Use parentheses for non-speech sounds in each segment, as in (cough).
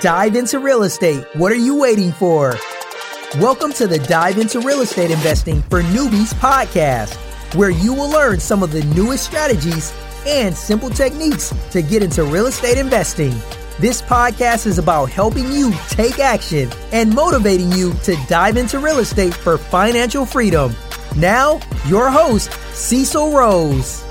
Dive into real estate. What are you waiting for? Welcome to the Dive into Real Estate Investing for Newbies podcast, where you will learn some of the newest strategies and simple techniques to get into real estate investing. This podcast is about helping you take action and motivating you to dive into real estate for financial freedom. Now, your host, Cecil Rose.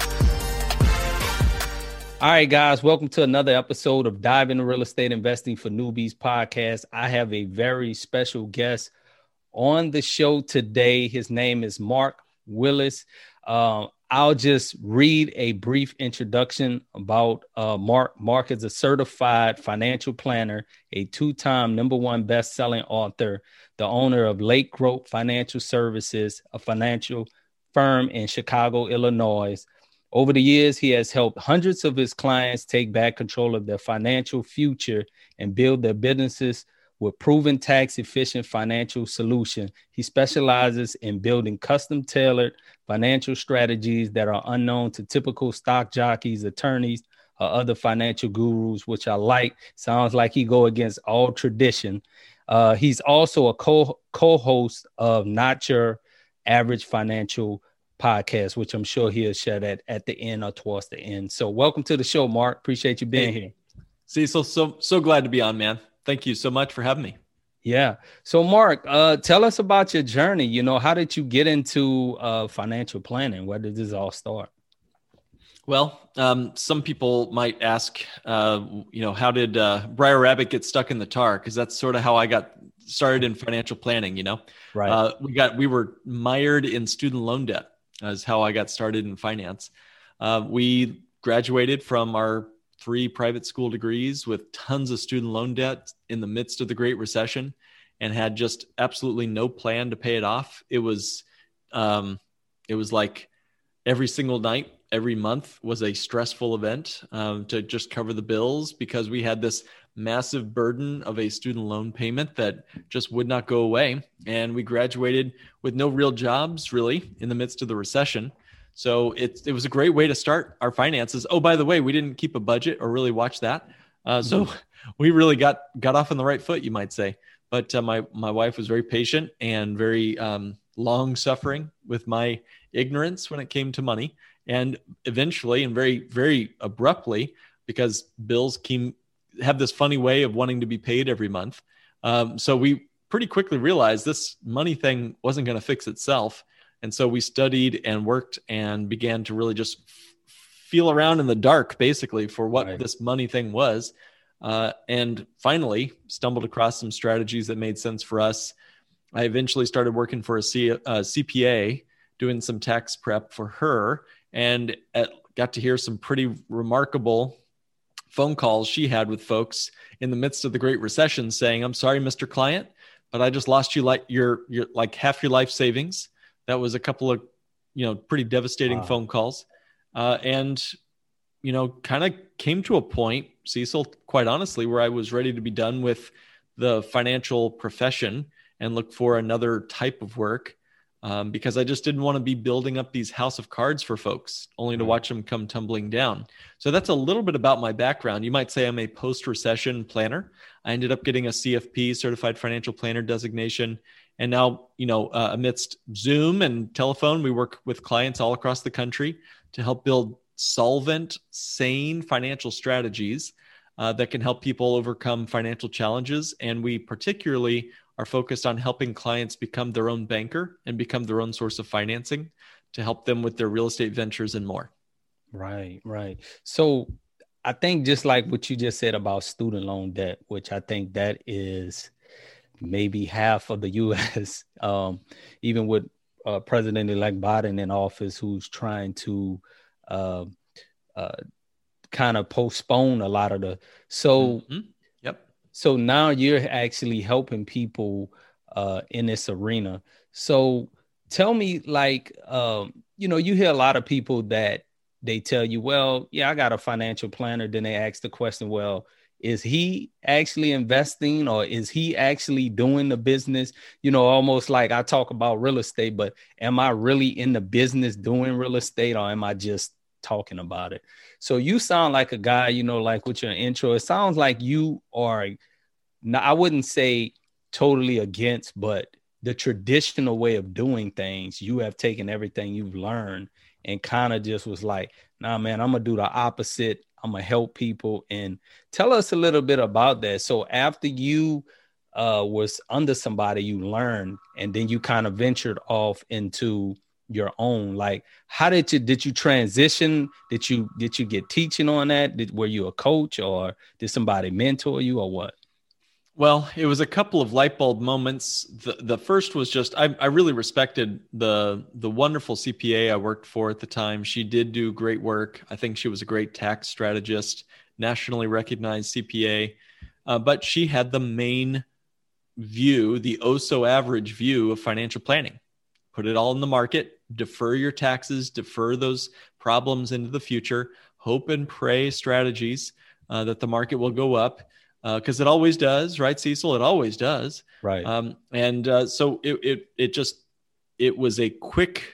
All right, guys, welcome to another episode of Dive into Real Estate Investing for Newbies podcast. I have a very special guest on the show today. His name is Mark Willis. Uh, I'll just read a brief introduction about uh, Mark. Mark is a certified financial planner, a two time number one best selling author, the owner of Lake Growth Financial Services, a financial firm in Chicago, Illinois over the years, he has helped hundreds of his clients take back control of their financial future and build their businesses with proven tax efficient financial solutions. He specializes in building custom tailored financial strategies that are unknown to typical stock jockeys, attorneys, or other financial gurus, which I like. Sounds like he go against all tradition. Uh, he's also a co co-host of Not Your Average Financial podcast, which I'm sure he'll share that at the end or towards the end. So welcome to the show, Mark. Appreciate you being hey, here. Cecil, so so glad to be on, man. Thank you so much for having me. Yeah. So Mark, uh, tell us about your journey. You know, how did you get into uh, financial planning? Where did this all start? Well, um, some people might ask, uh, you know, how did uh, Briar Rabbit get stuck in the tar? Because that's sort of how I got started in financial planning. You know, right? Uh, we got we were mired in student loan debt, is how I got started in finance. Uh, we graduated from our three private school degrees with tons of student loan debt in the midst of the Great Recession and had just absolutely no plan to pay it off. It was, um, it was like every single night, every month was a stressful event um, to just cover the bills because we had this massive burden of a student loan payment that just would not go away. And we graduated with no real jobs really in the midst of the recession. So it, it was a great way to start our finances. Oh, by the way, we didn't keep a budget or really watch that. Uh, so mm-hmm. (laughs) we really got, got off on the right foot, you might say. But uh, my, my wife was very patient and very um, long suffering with my ignorance when it came to money. And eventually, and very, very abruptly, because bills came have this funny way of wanting to be paid every month. Um, so we pretty quickly realized this money thing wasn't going to fix itself. And so we studied and worked and began to really just f- feel around in the dark, basically, for what right. this money thing was. Uh, and finally, stumbled across some strategies that made sense for us. I eventually started working for a, C- a CPA, doing some tax prep for her, and at, got to hear some pretty remarkable phone calls she had with folks in the midst of the Great Recession saying, I'm sorry, Mr. Client, but I just lost you like your, your like half your life savings. That was a couple of, you know, pretty devastating wow. phone calls. Uh, and, you know, kind of came to a point, Cecil, quite honestly, where I was ready to be done with the financial profession and look for another type of work um, because I just didn't want to be building up these house of cards for folks only to watch them come tumbling down. So that's a little bit about my background. You might say I'm a post recession planner. I ended up getting a CFP, Certified Financial Planner designation. And now, you know, uh, amidst Zoom and telephone, we work with clients all across the country to help build solvent, sane financial strategies uh, that can help people overcome financial challenges. And we particularly are focused on helping clients become their own banker and become their own source of financing to help them with their real estate ventures and more. Right, right. So I think just like what you just said about student loan debt, which I think that is maybe half of the (laughs) U.S. Um, even with uh, President-elect Biden in office, who's trying to uh, uh, kind of postpone a lot of the. So mm-hmm. So now you're actually helping people uh, in this arena. So tell me, like, um, you know, you hear a lot of people that they tell you, well, yeah, I got a financial planner. Then they ask the question, well, is he actually investing or is he actually doing the business? You know, almost like I talk about real estate, but am I really in the business doing real estate or am I just talking about it. So you sound like a guy, you know, like with your intro, it sounds like you are now I wouldn't say totally against, but the traditional way of doing things, you have taken everything you've learned and kind of just was like, nah, man, I'm gonna do the opposite. I'm gonna help people. And tell us a little bit about that. So after you uh, was under somebody, you learned, and then you kind of ventured off into your own. Like, how did you did you transition? Did you did you get teaching on that? Did, were you a coach, or did somebody mentor you, or what? Well, it was a couple of light bulb moments. The, the first was just I, I really respected the the wonderful CPA I worked for at the time. She did do great work. I think she was a great tax strategist, nationally recognized CPA. Uh, but she had the main view, the oh so average view of financial planning. Put it all in the market, defer your taxes, defer those problems into the future, hope and pray strategies uh, that the market will go up because uh, it always does, right, Cecil? It always does, right? Um, and uh, so it, it it just it was a quick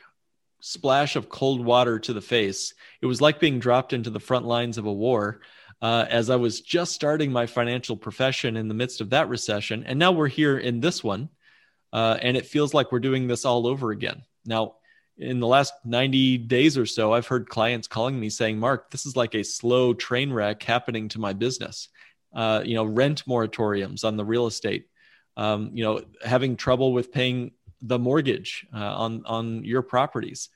splash of cold water to the face. It was like being dropped into the front lines of a war. Uh, as I was just starting my financial profession in the midst of that recession, and now we're here in this one, uh, and it feels like we're doing this all over again. Now, in the last 90 days or so, I've heard clients calling me saying, Mark, this is like a slow train wreck happening to my business uh, you know, rent moratoriums on the real estate, um, you know, having trouble with paying the mortgage uh, on on your properties,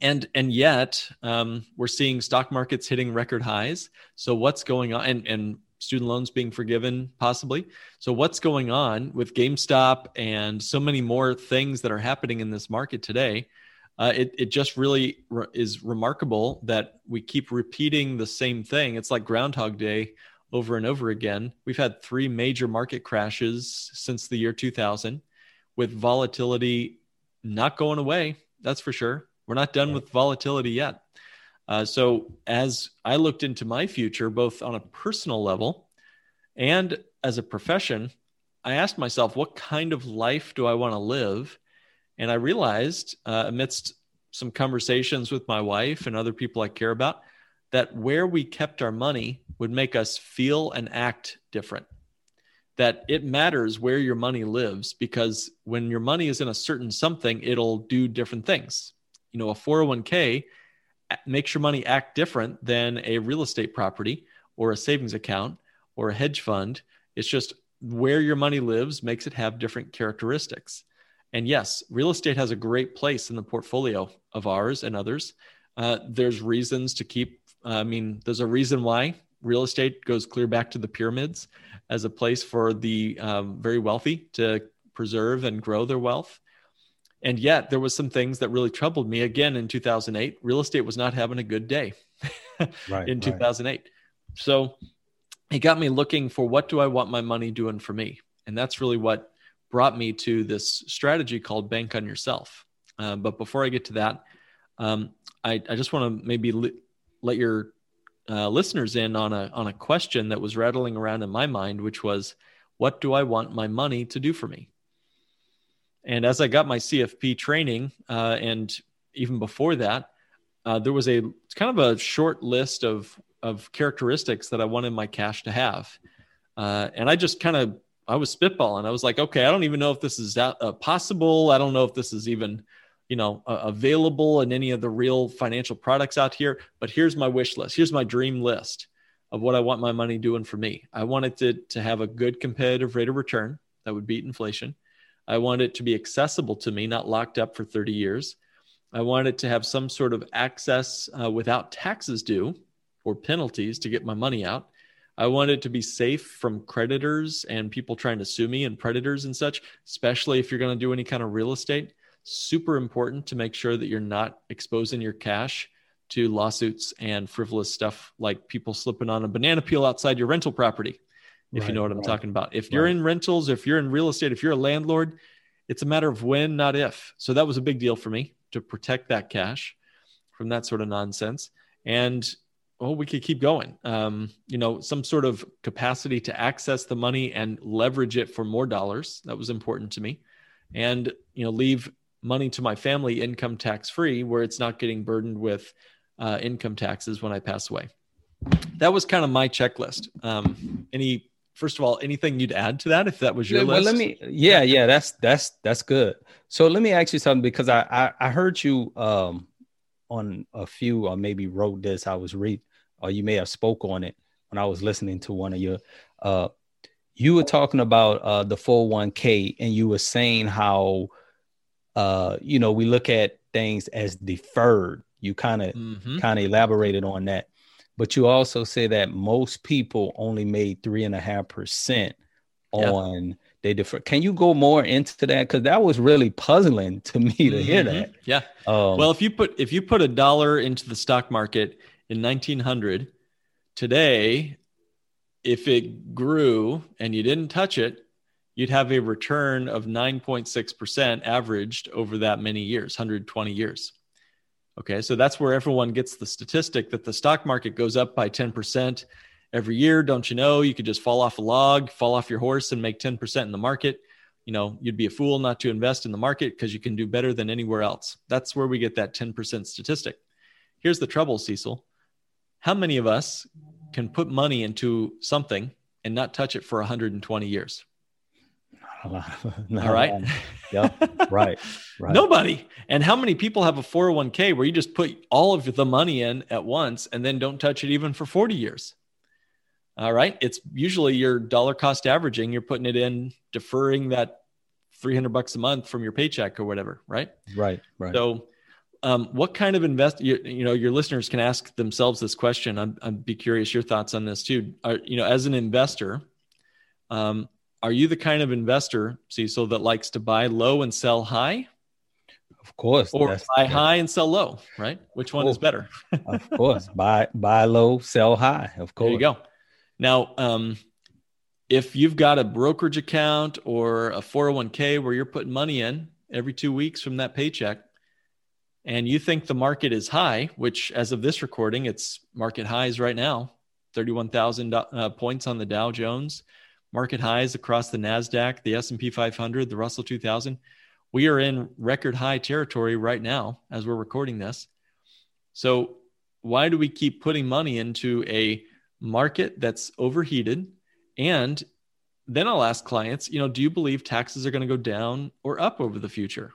and and yet um, we're seeing stock markets hitting record highs. So what's going on? And and student loans being forgiven possibly. So what's going on with GameStop and so many more things that are happening in this market today? Uh, it, it just really re- is remarkable that we keep repeating the same thing. It's like Groundhog Day over and over again. We've had three major market crashes since the year 2000, with volatility not going away. That's for sure. We're not done with volatility yet. Uh, so, as I looked into my future, both on a personal level and as a profession, I asked myself, what kind of life do I want to live? And I realized, uh, amidst some conversations with my wife and other people I care about, that where we kept our money would make us feel and act different. That it matters where your money lives because when your money is in a certain something, it'll do different things. You know, a 401k makes your money act different than a real estate property or a savings account or a hedge fund. It's just where your money lives makes it have different characteristics. And yes, real estate has a great place in the portfolio of ours and others. Uh, there's reasons to keep, I mean, there's a reason why real estate goes clear back to the pyramids as a place for the um, very wealthy to preserve and grow their wealth. And yet, there was some things that really troubled me. Again, in 2008, real estate was not having a good day (laughs) right, in 2008. Right. So it got me looking for what do I want my money doing for me? And that's really what brought me to this strategy called Bank on Yourself. Uh, but before I get to that, um, I, I, just want to maybe li- let your uh, listeners in on a on a question that was rattling around in my mind, which was, "What do I want my money to do for me?" And as I got my CFP training, uh, and even before that, uh, there was a kind of a short list of of characteristics that I wanted my cash to have, uh, and I just kind of I was spitballing. I was like, okay, I don't even know if this is that, uh, possible. I don't know if this is even you know available in any of the real financial products out here. But here's my wish list. Here's my dream list of what i want my money doing for me. I want it to, to have a good competitive rate of return. That would beat inflation i want it to be accessible to me not locked up for 30 years. I want it to have some sort of access uh, without taxes due or penalties to get my money out. I want it to be safe from creditors and people trying to sue me and predators and such, especially if you're going to do any kind of real estate. Super important to make sure that you're not exposing your cash to lawsuits and frivolous stuff like people slipping on a banana peel outside your rental property if right, you know what i'm right. talking about. If you're in rentals if you're in real estate if you're a landlord it's a matter of when not if. So that was a big deal for me to protect that cash from that sort of nonsense. And oh we could keep going. Um, you know some sort of capacity to access the money and leverage it for more dollars. That was important to me. And you know leave money to my family income tax free where it's not getting burdened with uh, income taxes when I pass away. That was kind of my checklist. Um, any first of all, anything you'd add to that if that was your well, list? let me. Yeah, yeah, that's that's that's good. So let me ask you something because I I, I heard you um on a few or maybe wrote this. I was read or you may have spoke on it when I was listening to one of your uh you were talking about uh the 401k and you were saying how uh you know we look at things as deferred. You kind of Mhm. kind of elaborated on that. But you also say that most people only made three and a half percent Yeah. on they defer. Can you go more into that? Because that was really puzzling to me to hear Mhm. that. Yeah. Um, well, if you put if you put a dollar into the stock market in 1900, today, if it grew and you didn't touch it, you'd have a return of 9.6% averaged over that many years, 120 years. Okay, so that's where everyone gets the statistic that the stock market goes up by 10% every year. Don't you know? You could just fall off a log, fall off your horse, and make 10% in the market. You know, you'd be a fool not to invest in the market because you can do better than anywhere else. That's where we get that 10% statistic. Here's the trouble, Cecil. How many of us can put money into something and not touch it for 120 years? All (laughs) All right. yeah. Right. (laughs) Right. Nobody. And how many people have a 401k where you just put all of the money in at once and then don't touch it even for 40 years? All right. It's usually your dollar cost averaging, you're putting it in, deferring that 300 bucks a month from your paycheck or whatever, right? Right. Right. So, um, what kind of invest? You, you know, your listeners can ask themselves this question. I'm, I'd be curious your thoughts on this too. Are, you know, as an investor, um, are you the kind of investor, Cecil, that likes to buy low and sell high, of course. or buy that- high and sell low? Right? Which one is Oh. better? of (laughs) course. Buy buy low, sell high. Of course. There you go. Now, um, if you've got a brokerage account or a 401k where you're putting money in every two weeks from that paycheck, and you think the market is high, which as of this recording, it's market highs right now, 31,000 uh, points on the Dow Jones, market highs across the Nasdaq, the S&P 500, the Russell 2000. We are in record high territory right now as we're recording this. So why do we keep putting money into a market that's overheated? And then I'll ask clients, you know, do you believe taxes are going to go down or up over the future?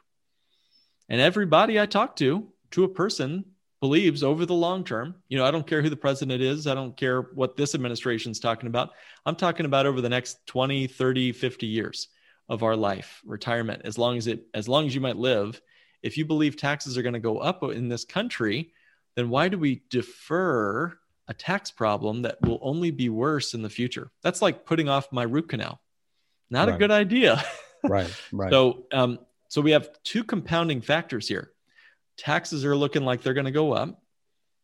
And everybody I talk to, to a person, believes over the long term, you know, I don't care who the president is, I don't care what this administration's talking about. I'm talking about over the next 20, 30, 50 years of our life, retirement, as long as it as long as you might live. If you believe taxes are going to go up in this country, then why do we defer a tax problem that will only be worse in the future? That's like putting off my root canal. Not a good idea. (laughs) Right. Right. So, um, so we have two compounding factors here. Taxes are looking like they're going to go up.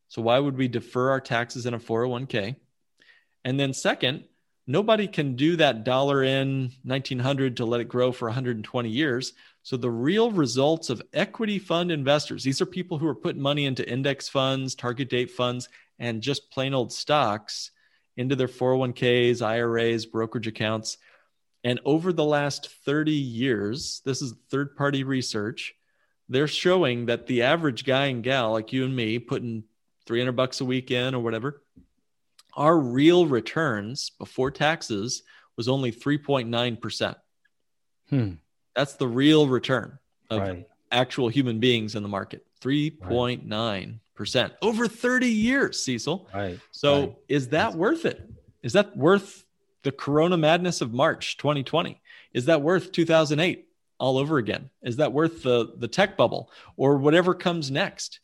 So why would we defer our taxes in a 401k? And then second, nobody can do that dollar in 1900 to let it grow for 120 years. So the real results of equity fund investors, these are people who are putting money into index funds, target date funds, and just plain old stocks into their 401ks, IRAs, brokerage accounts. And over the last 30 years, this is third party research, they're showing that the average guy and gal like you and me putting 300 bucks a week in or whatever, our real returns before taxes was only 3.9%. Hmm. That's the real return of Right. actual human beings in the market. 3.9% over 30 years, Cecil. Right. So Right. is that worth it? Is that worth the corona madness of March 2020? Is that worth 2008 all over again? Is that worth the the tech bubble or whatever comes next?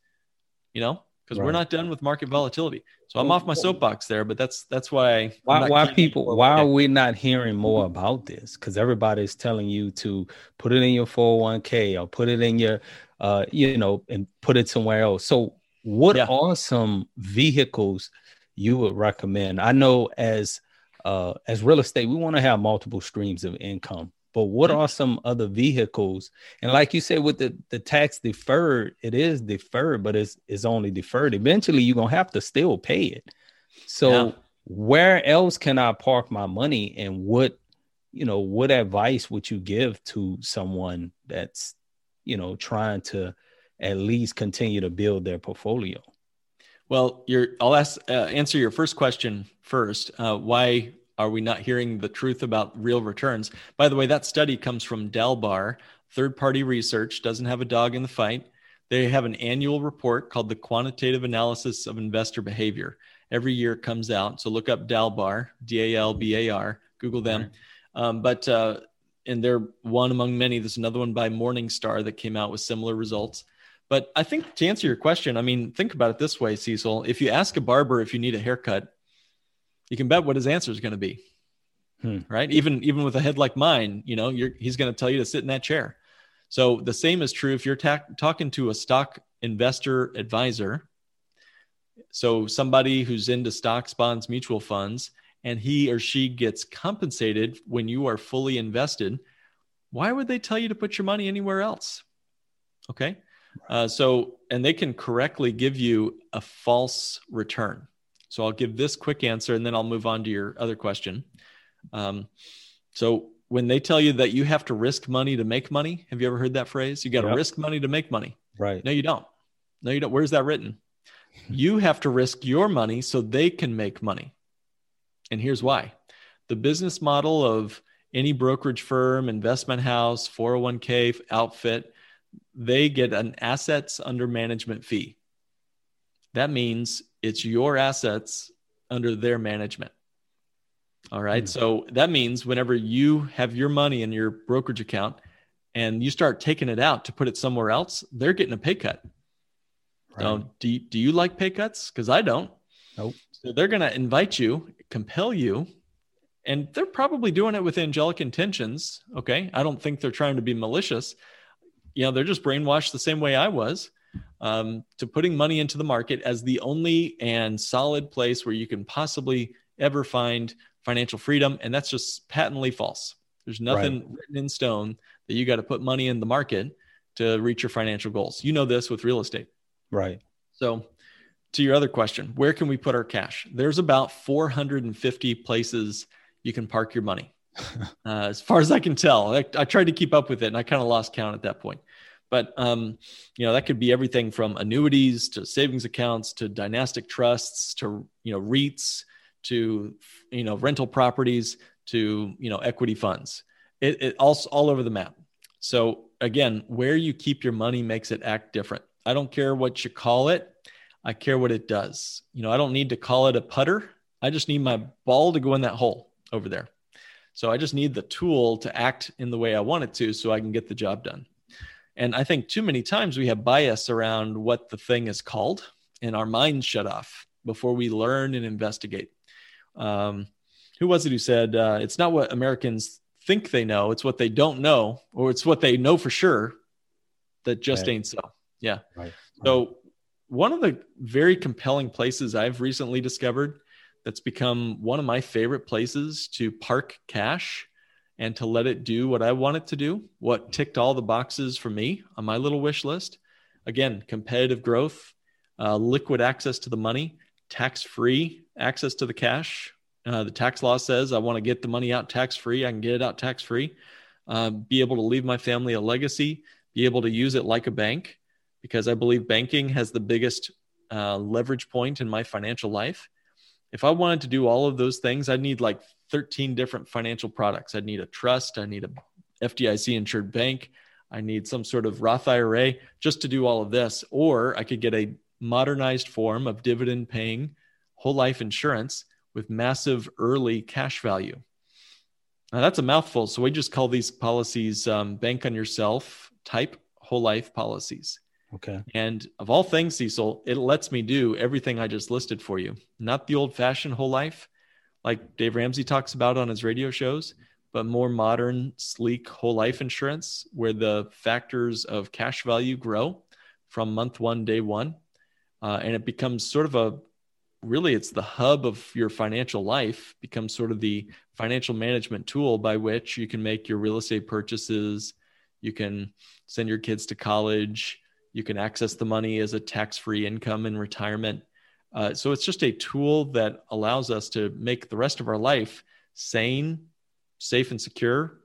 You know, because we're not done with market volatility. So I'm off my soapbox there, but that's that's why why why people why are we not hearing more about this because everybody's telling you to put it in your 401k or put it in your uh you know and put it somewhere else so what Yeah. are some vehicles you would recommend i know as uh as real estate we want to have multiple streams of income but what are some other vehicles and like you said with the the tax deferred it is deferred but it's it's only deferred eventually you're gonna have to still pay it so Yeah. where else can I park my money and what you know what advice would you give to someone that's you know trying to at least continue to build their portfolio Well, you're, I'll ask, uh, answer your first question first. Uh, why Are we not hearing the truth about real returns? By the way, that study comes from Dalbar, third party research, doesn't have a dog in the fight. They have an annual report called the Quantitative Analysis of Investor Behavior. Every year it comes out. So look up Dalbar, D A L B A R, Google them. Um, but, uh, and they're one among many. There's another one by Morningstar that came out with similar results. But I think to answer your question, I mean, think about it this way, Cecil. If you ask a barber if you need a haircut, you can bet what his answer is going to be. Hmm. Right. Even even with a head like mine, you know, he's going to tell you to sit in that chair. So the same is true if you're ta- talking to a stock investor advisor. So somebody who's into stocks, bonds, mutual funds, and he or she gets compensated when you are fully invested. Why would they tell you to put your money anywhere else? Okay. Uh, so, and they can correctly give you a false return. So I'll give this quick answer and then I'll move on to your other question. Um, so when they tell you that you have to risk money to make money, have you ever heard that phrase? You got to yep. risk money to make money. Right. No, you don't. No, you don't. Where's that written? you have to risk your money so they can make money. And here's why the business model of any brokerage firm, investment house, 401k outfit, they get an assets under management fee. That means it's your assets under their management. All right. Mm-hmm. So that means whenever you have your money in your brokerage account and you start taking it out to put it somewhere else, they're getting a pay cut. Right. So do you, do you like pay cuts? Because I don't. Nope. So they're going to invite you, compel you, and they're probably doing it with angelic intentions. Okay. I don't think they're trying to be malicious. You know, they're just brainwashed the same way I was um, to putting money into the market as the only and solid place where you can possibly ever find financial freedom. And that's just patently false. There's nothing right. written in stone that you got to put money in the market to reach your financial goals. You know this with real estate. Right. So, to your other question, where can we put our cash? There's about 450 places you can park your money. (laughs) Uh, as far as I can tell, I, I tried to keep up with it and I kind of lost count at that point. But um, you know that could be everything from annuities to savings accounts to dynastic trusts to you know REITs to you know rental properties to you know equity funds. It, it all all over the map. So again, where you keep your money makes it act different. I don't care what you call it. I care what it does. You know, I don't need to call it a putter. I just need my ball to go in that hole over there. So I just need the tool to act in the way I want it to so I can get the job done. And I think too many times we have bias around what the thing is called, and our minds shut off before we learn and investigate. Um, who was it who said, uh, it's not what Americans think they know, it's what they don't know, or it's what they know for sure that just right. ain't so. Yeah. Right. So, one of the very compelling places I've recently discovered that's become one of my favorite places to park cash and to let it do what I want it to do, what ticked all the boxes for me on my little wish list. Again, competitive growth, uh, liquid access to the money, tax free access to the cash. Uh, the tax law says I want to get the money out tax free. I can get it out tax free. Uh, be able to leave my family a legacy, be able to use it like a bank, because I believe banking has the biggest uh, leverage point in my financial life. If I wanted to do all of those things, I'd need like 13 different financial products. I'd need a trust, I need a FDIC insured bank, I need some sort of Roth IRA just to do all of this. Or I could get a modernized form of dividend paying whole life insurance with massive early cash value. Now, that's a mouthful. So we just call these policies um, bank on yourself type whole life policies. Okay. And of all things, Cecil, it lets me do everything I just listed for you. Not the old fashioned whole life, like Dave Ramsey talks about on his radio shows, but more modern, sleek whole life insurance where the factors of cash value grow from month one, day one. Uh, and it becomes sort of a really it's the hub of your financial life becomes sort of the financial management tool by which you can make your real estate purchases. You can send your kids to college. You can access the money as a tax-free income in retirement uh, so it's just a tool that allows us to make the rest of our life sane, safe, and secure,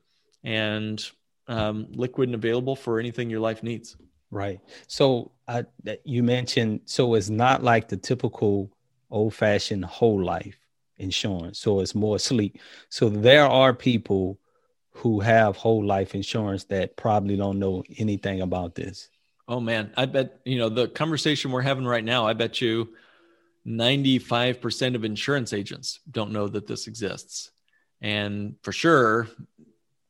and um, liquid and available for anything your life needs. Right. So uh, you mentioned so it's not like the typical old-fashioned whole life. insurance. So it's more sleep. So there are people who have whole life insurance that probably don't know anything about this. Oh man, I bet you know the conversation we're having right now. I bet you 95% of insurance agents don't know that this exists. And for sure,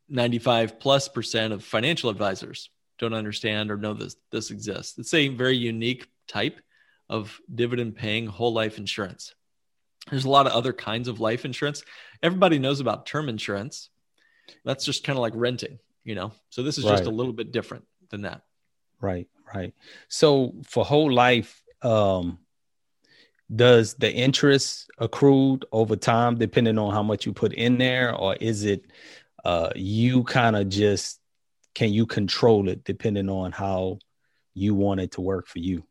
95 plus percent of financial advisors don't understand or know this this exists. It's a very unique type of dividend paying whole life insurance. There's a lot of other kinds of life insurance. Everybody knows about term insurance. That's just kind of like renting, you know. So this is right. just a little bit different than that. Right, right. So for whole life, um, does the interest accrued over time depending on how much you put in there, or is it uh, you kind of just can you control it depending on how you want it to work for you?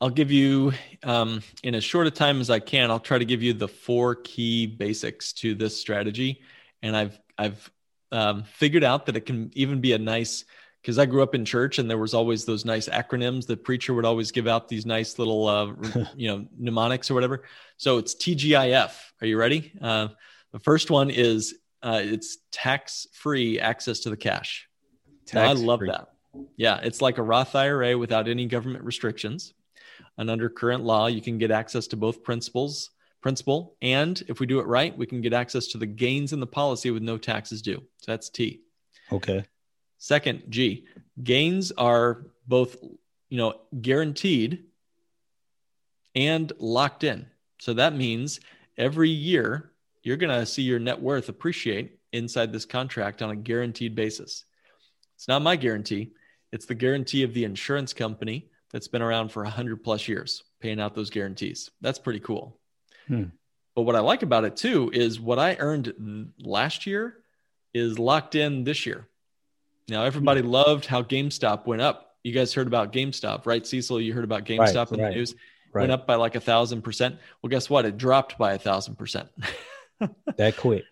I'll give you, um, in as short a time as I can, I'll try to give you the four key basics to this strategy. And I've, I've um, figured out that it can even be a nice, because I grew up in church and there was always those nice acronyms. The preacher would always give out these nice little, uh, (laughs) you know, mnemonics or whatever. So it's TGIF. Are you ready? Uh, the first one is uh, it's tax free access to the cash. Now, I love that. Yeah, it's like a Roth IRA without any government restrictions. And under current law, you can get access to both principles, principal, and if we do it right, we can get access to the gains in the policy with no taxes due. So that's T. Okay. Second, G. Gains are both, you know, guaranteed and locked in. So that means every year you're going to see your net worth appreciate inside this contract on a guaranteed basis. It's not my guarantee, it's the guarantee of the insurance company that's been around for 100 plus years paying out those guarantees. That's pretty cool. Hmm. But what I like about it too is what I earned last year is locked in this year. Now, everybody loved how GameStop went up. You guys heard about GameStop, right? Cecil, you heard about GameStop right, in right, the news. Right. Went up by like a thousand percent. Well, guess what? It dropped by a thousand percent. (laughs) that quick.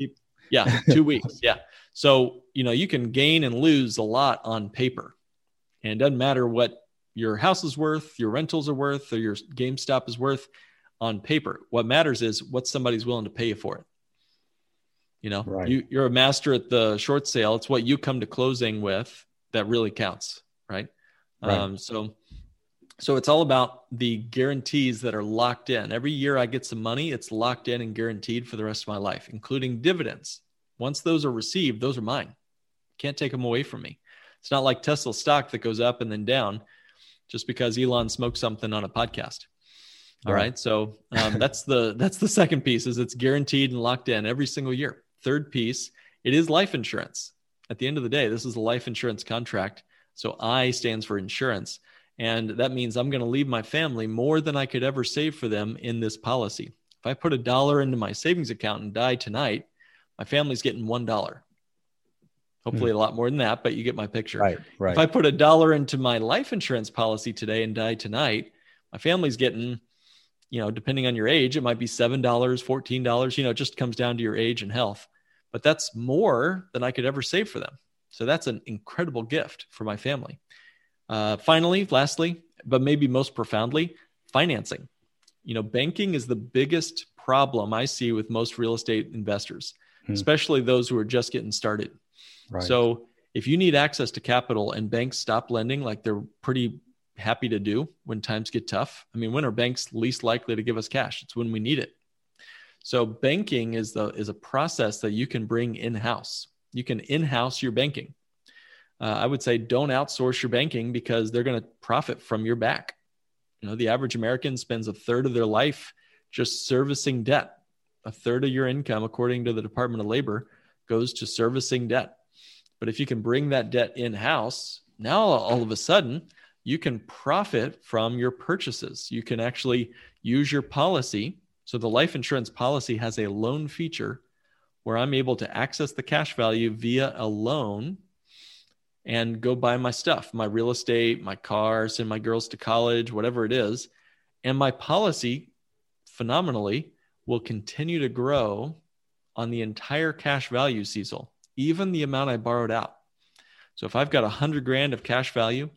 Yeah, two weeks. Yeah. So, you know, you can gain and lose a lot on paper. And it doesn't matter what your house is worth, your rentals are worth, or your GameStop is worth on paper. What matters is what somebody's willing to pay you for it. You know, right. you, you're a master at the short sale. It's what you come to closing with that really counts, right? right. Um, so, so it's all about the guarantees that are locked in. Every year I get some money, it's locked in and guaranteed for the rest of my life, including dividends. Once those are received, those are mine. Can't take them away from me. It's not like Tesla stock that goes up and then down just because Elon smoked something on a podcast. All right. right. So um, that's the (laughs) that's the second piece is it's guaranteed and locked in every single year. Third piece, it is life insurance. At the end of the day, this is a life insurance contract. So I stands for insurance. And that means I'm going to leave my family more than I could ever save for them in this policy. If I put a dollar into my savings account and die tonight, my family's getting one dollar. Hopefully, hmm. a lot more than that, but you get my picture. Right, right. If I put a dollar into my life insurance policy today and die tonight, my family's getting, you know, depending on your age, it might be seven dollars, fourteen dollars. You know, it just comes down to your age and health. But that's more than I could ever save for them. So that's an incredible gift for my family. Uh, finally, lastly, but maybe most profoundly, financing. You know, banking is the biggest problem I see with most real estate investors, hmm. especially those who are just getting started. Right. So if you need access to capital and banks stop lending like they're pretty happy to do when times get tough. I mean, when are banks least likely to give us cash? It's when we need it. So banking is the is a process that you can bring in-house. You can in-house your banking. Uh, I would say don't outsource your banking because they're going to profit from your back. You know, the average American spends a third of their life just servicing debt. A third of your income, according to the Department of Labor, goes to servicing debt. But if you can bring that debt in house, now all of a sudden you can profit from your purchases. You can actually use your policy. So the life insurance policy has a loan feature where I'm able to access the cash value via a loan and go buy my stuff, my real estate, my car, send my girls to college, whatever it is. And my policy phenomenally will continue to grow on the entire cash value, Cecil even the amount I borrowed out. So if I've got a hundred grand of cash value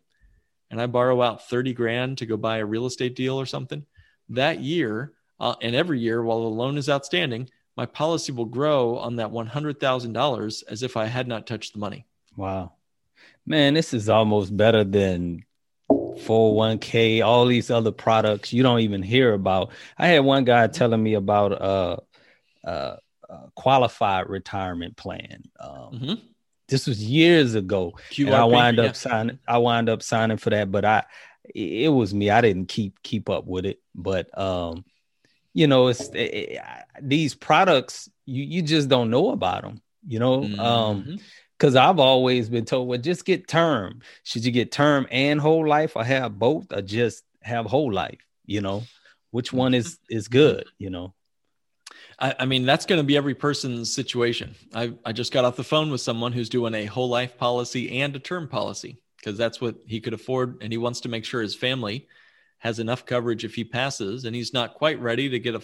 and I borrow out 30 grand to go buy a real estate deal or something, that year Uh, and every year, while the loan is outstanding, my policy will grow on that $100,000 as if I had not touched the money. Wow. Man, this is almost better than 401k, all these other products you don't even hear about. I had one guy telling me about a, a, a qualified retirement plan. Um, mm-hmm. This was years ago. and I wind up signing. I wind up signing for that, but I it was me. I didn't keep keep up with it, but um, you know, it's it, it, these products you you just don't know about them. You know, um, mm-hmm. um, because I've always been told, well, just get term. Should you get term and whole life, or have both, or just have whole life? You know, which one is is good? You know. I, I mean, that's going to be every person's situation. I, I just got off the phone with someone who's doing a whole life policy and a term policy because that's what he could afford. And he wants to make sure his family has enough coverage if he passes. And he's not quite ready to get a,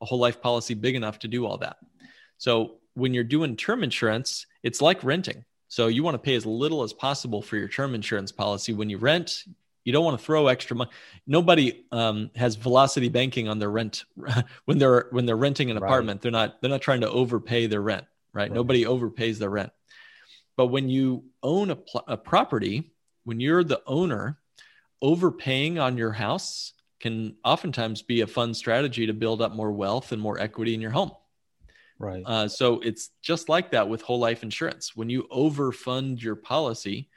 a whole life policy big enough to do all that. So when you're doing term insurance, it's like renting. So you want to pay as little as possible for your term insurance policy. When you rent, you don't want to throw extra money. Nobody um, has velocity banking on their rent (laughs) when they're when they're renting an right. apartment. They're not they're not trying to overpay their rent, right? right. Nobody overpays their rent. But when you own a, pl- a property, when you're the owner, overpaying on your house can oftentimes be a fun strategy to build up more wealth and more equity in your home. Right. Uh, so it's just like that with whole life insurance. When you overfund your policy,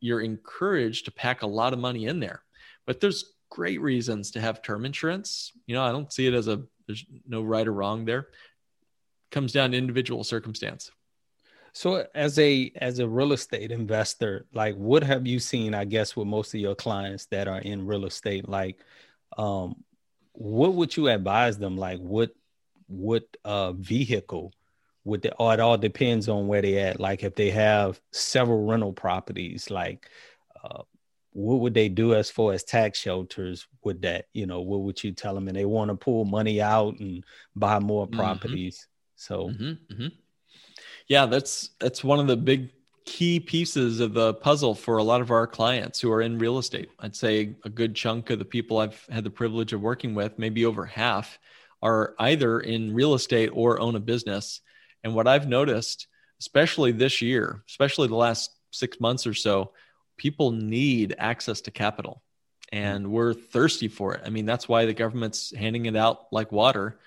you're encouraged to pack a lot of money in there. But there's great reasons to have term insurance. You know, I don't see it as a there's no right or wrong there. Comes down to individual circumstance. So as a as a real estate investor, like what have you seen, I guess, with most of your clients that are in real estate? Like um what would you advise them? Like what what uh vehicle would they, or it all depends on where they at. Like if they have several rental properties, like uh, what would they do as far as tax shelters with that? You know, what would you tell them? And they want to pull money out and buy more mm-hmm. properties. Mm-hmm. So, mm-hmm, mm-hmm. yeah, that's that's one of the big key pieces of the puzzle for a lot of our clients who are in real estate. I'd say a good chunk of the people I've had the privilege of working with, maybe over half, are either in real estate or own a business and what I've noticed, especially this year, especially the last six months or so, people need access to capital and we're thirsty for it. I mean, that's why the government's handing it out like water.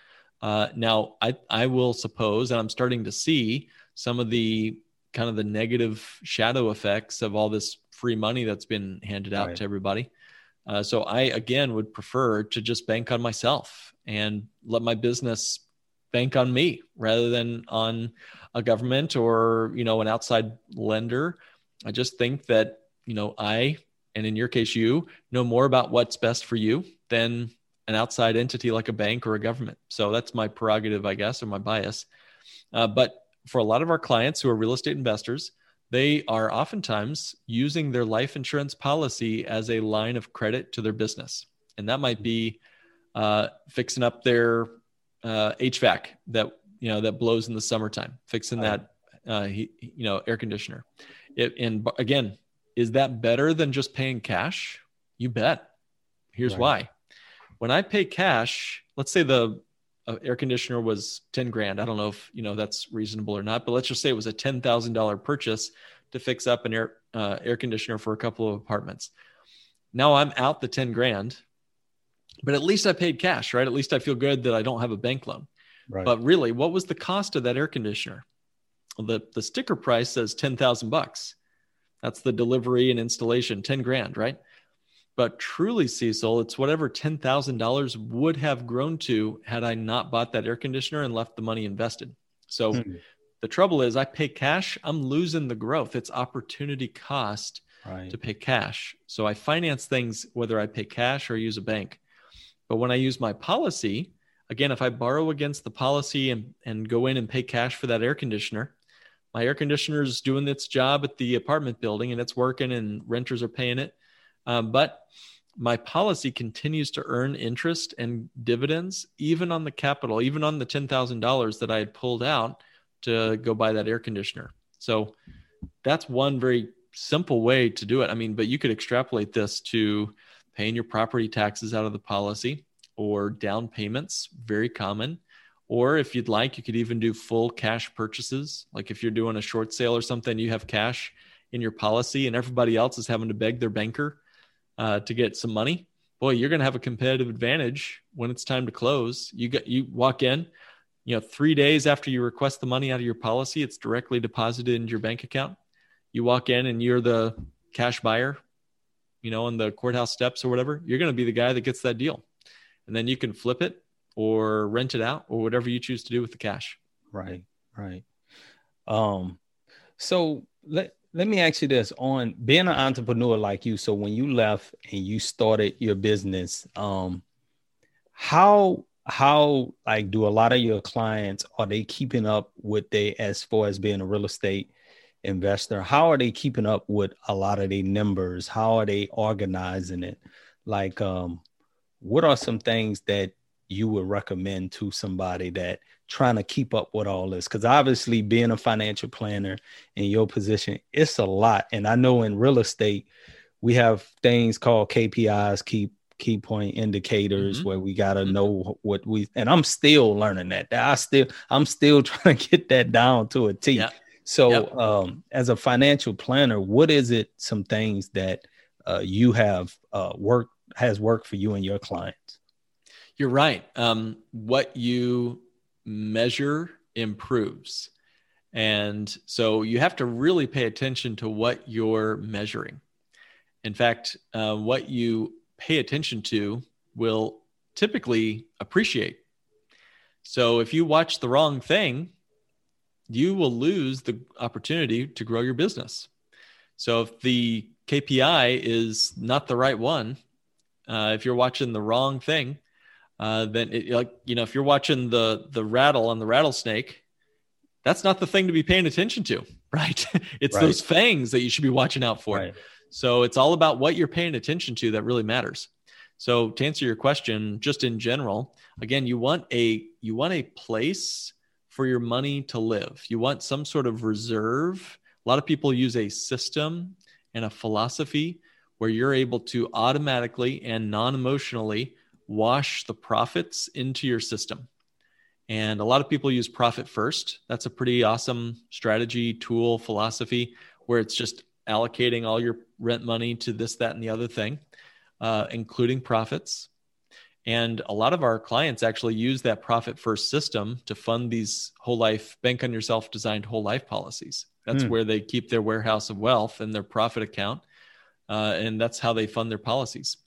Uh, now, I, I will suppose, and I'm starting to see some of the kind of the negative shadow effects of all this free money that's been handed out right. to everybody. Uh, so I again would prefer to just bank on myself and let my business bank on me rather than on a government or you know an outside lender. I just think that you know i and in your case you know more about what's best for you than an outside entity like a bank or a government. So that's my prerogative i guess or my bias. Uh, but for a lot of our clients who are real estate investors they are oftentimes using their life insurance policy as a line of credit to their business. And that might be uh, fixing up their uh, HVAC that you know that blows in the summertime, fixing that uh, he, you know air conditioner. It, and again, is that better than just paying cash? You bet. Here's right. why. When I pay cash, let's say the uh, air conditioner was 10 grand. I don't know if you know that's reasonable or not, but let's just say it was a $10,000 purchase to fix up an air uh, air conditioner for a couple of apartments. Now I'm out the 10 grand but at least I paid cash, right? At least I feel good that I don't have a bank loan. Right. But really, what was the cost of that air conditioner? Well, the the sticker price says ten thousand bucks. That's the delivery and installation, ten grand, right? But truly, Cecil, it's whatever ten thousand dollars would have grown to had I not bought that air conditioner and left the money invested. So mm-hmm. the trouble is, I pay cash, I'm losing the growth. It's opportunity cost right. to pay cash. So I finance things whether I pay cash or use a bank. But when I use my policy, again, if I borrow against the policy and, and go in and pay cash for that air conditioner, my air conditioner is doing its job at the apartment building and it's working and renters are paying it. Um, but my policy continues to earn interest and dividends, even on the capital, even on the $10,000 that I had pulled out to go buy that air conditioner. So that's one very simple way to do it. I mean, but you could extrapolate this to paying your property taxes out of the policy or down payments, very common. Or if you'd like, you could even do full cash purchases. Like if you're doing a short sale or something, you have cash in your policy and everybody else is having to beg their banker uh, to get some money. Boy, you're going to have a competitive advantage when it's time to close. You get you walk in, you know, three days after you request the money out of your policy, it's directly deposited into your bank account. You walk in and you're the cash buyer, you know, on the courthouse steps or whatever. You're going to be the guy that gets that deal, and then you can flip it or rent it out or whatever you choose to do with the cash. Right, right. Um, so let let me ask you this: on being an entrepreneur like you, so when you left and you started your business, um, how how like do a lot of your clients are they keeping up with they as far as being a real estate investor? How are they keeping up with a lot of their numbers? How are they organizing it? Like, um, what are some things that you would recommend to somebody that trying to keep up with all this because obviously being a financial planner in your position it's a lot and i know in real estate we have things called kpis key key point indicators mm-hmm. where we got to mm-hmm. know what we and i'm still learning that i still i'm still (laughs) trying to get that down to a t yeah. So yep. um, as a financial planner what is it some things that uh, you have uh, worked has worked for you and your clients you're right. Um, what you measure improves. And so you have to really pay attention to what you're measuring. In fact, uh, what you pay attention to will typically appreciate. So if you watch the wrong thing, you will lose the opportunity to grow your business. So if the KPI is not the right one, uh, if you're watching the wrong thing, uh, then it, like you know if you're watching the the rattle on the rattlesnake that's not the thing to be paying attention to (laughs) right it's right. those fangs that you should be watching out for right. so it's all about what you're paying attention to that really matters so to answer your question just in general again you want a you want a place for your money to live you want some sort of reserve a lot of people use a system and a philosophy where you're able to automatically and non-emotionally wash the profits into your system. And a lot of people use profit first. That's a pretty awesome strategy, tool, philosophy where it's just allocating all your rent money to this, that, and the other thing, uh, including profits. And a lot of our clients actually use that profit first system to fund these whole life, bank on yourself designed whole life policies. That's hmm. where they keep their warehouse of wealth and their profit account. Uh, and that's how they fund their policies.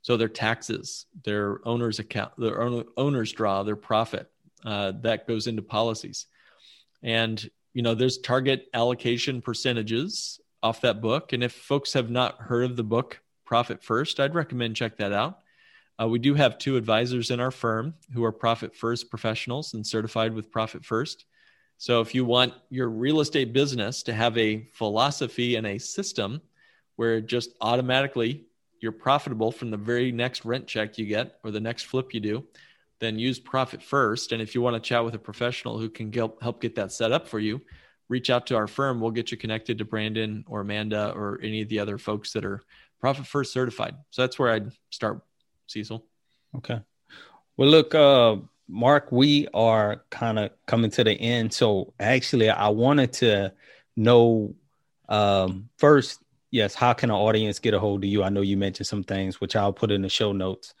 So their taxes, their owner's account, their owner's draw, their profit, uh, that goes into policies. And you know, there's target allocation percentages off that book. And if folks have not heard of the book Profit First, I'd recommend check that out. Uh, we do have two advisors in our firm who are Profit First professionals and certified with Profit First. So if you want your real estate business to have a philosophy and a system where just automatically you're profitable from the very next rent check you get or the next flip you do, then use profit first. And if you want to chat with a professional who can help get that set up for you, reach out to our firm. We'll get you connected to Brandon or Amanda or any of the other folks that are profit first certified. So that's where I'd start, Cecil. Okay. Well, look, uh, Mark, we are kind of coming to the end. So actually, I wanted to know um, first yes, how can an audience get a hold of you? I know you mentioned some things, which I'll put in the show notes.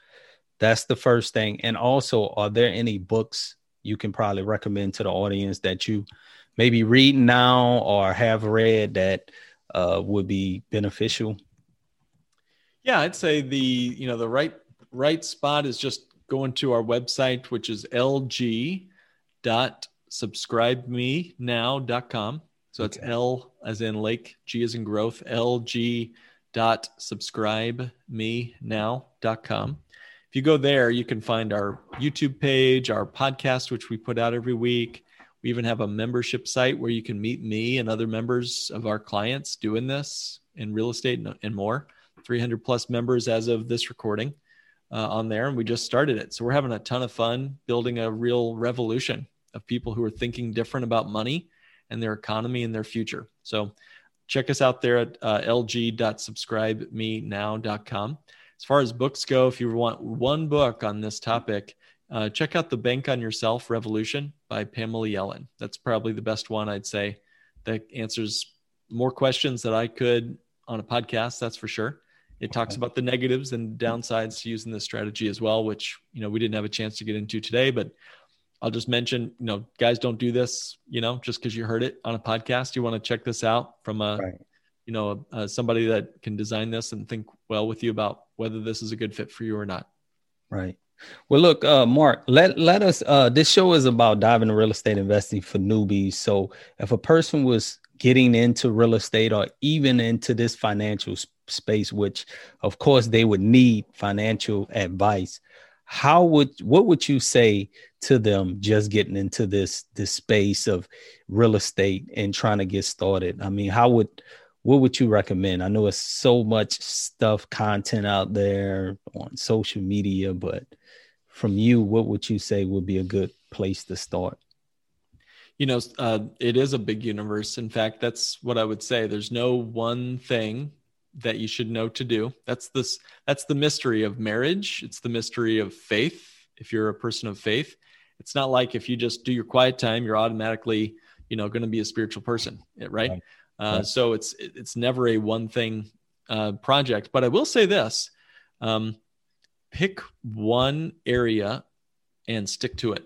That's the first thing. And also, are there any books you can probably recommend to the audience that you maybe read now or have read that uh, would be beneficial? Yeah, I'd say the you know the right right spot is just going to our website, which is lg.subscribemenow.com. So okay. it's L as in Lake, G as in growth, LG dot subscribe me now.com. If you go there, you can find our YouTube page, our podcast, which we put out every week. We even have a membership site where you can meet me and other members of our clients doing this in real estate and more. 300 plus members as of this recording uh, on there. And we just started it. So we're having a ton of fun building a real revolution of people who are thinking different about money and their economy and their future. So check us out there at uh, lg.subscribemenow.com. as far as books go, if you want one book on this topic, uh, check out The Bank on Yourself Revolution by Pamela Yellen. That's probably the best one I'd say that answers more questions that I could on a podcast, that's for sure. It talks about the negatives and downsides to using this strategy as well, which you know we didn't have a chance to get into today, but I'll just mention, you know, guys don't do this, you know, just because you heard it on a podcast. You want to check this out from a, right. you know, uh, somebody that can design this and think well with you about whether this is a good fit for you or not. Right. Well, look, uh, Mark, let let us. Uh, this show is about diving into real estate investing for newbies. So, if a person was getting into real estate or even into this financial space, which of course they would need financial advice, how would what would you say to them just getting into this this space of real estate and trying to get started? I mean how would what would you recommend? I know it's so much stuff content out there on social media but from you what would you say would be a good place to start? You know uh, it is a big universe. In fact that's what i would say. There's no one thing that you should know to do that's this that's the mystery of marriage it's the mystery of faith if you're a person of faith it's not like if you just do your quiet time, you're automatically, you know, going to be a spiritual person, right? right. Uh, right. So it's it's never a one thing uh, project. But I will say this: um, pick one area and stick to it.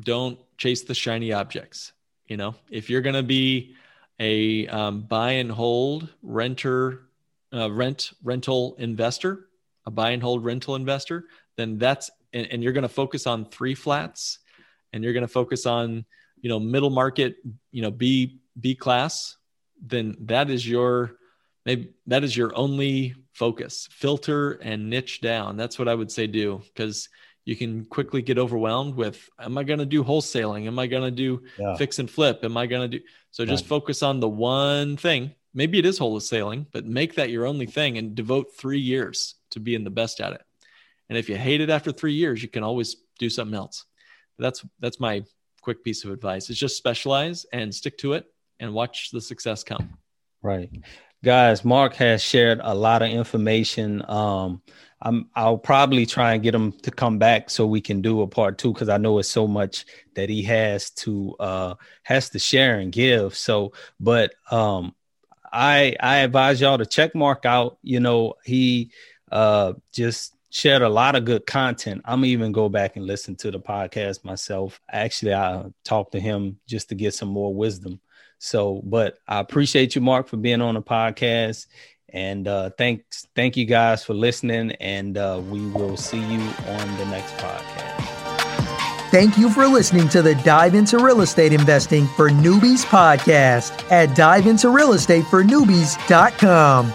Don't chase the shiny objects. You know, if you're going to be a um, buy and hold renter, uh, rent rental investor, a buy and hold rental investor, then that's and, and you're going to focus on three flats and you're going to focus on you know middle market you know b b class then that is your maybe that is your only focus. Filter and niche down. That's what i would say do because you can quickly get overwhelmed with am i going to do wholesaling am i going to do yeah. fix and flip am i going to do so just right. focus on the one thing maybe it is wholesaling but make that your only thing and devote three years to being the best at it and if you hate it after three years, you can always do something else. That's that's my quick piece of advice. Is just specialize and stick to it and watch the success come. Right. Guys, Mark has shared a lot of information. Um, I'm, I'll probably try and get him to come back so we can do a part two because I know it's so much that he has to uh, has to share and give. So, but um, I I advise y'all to check Mark out. You know, he uh, just shared a lot of good content. I'm even go back and listen to the podcast myself. Actually, I talked to him just to get some more wisdom. So, but I appreciate you, Mark, for being on the podcast. And uh, thanks, thank you guys for listening. And uh, we will see you on the next podcast. Thank you for listening to the Dive into Real Estate Investing for Newbies podcast at diveintorealestatefornewbies.com.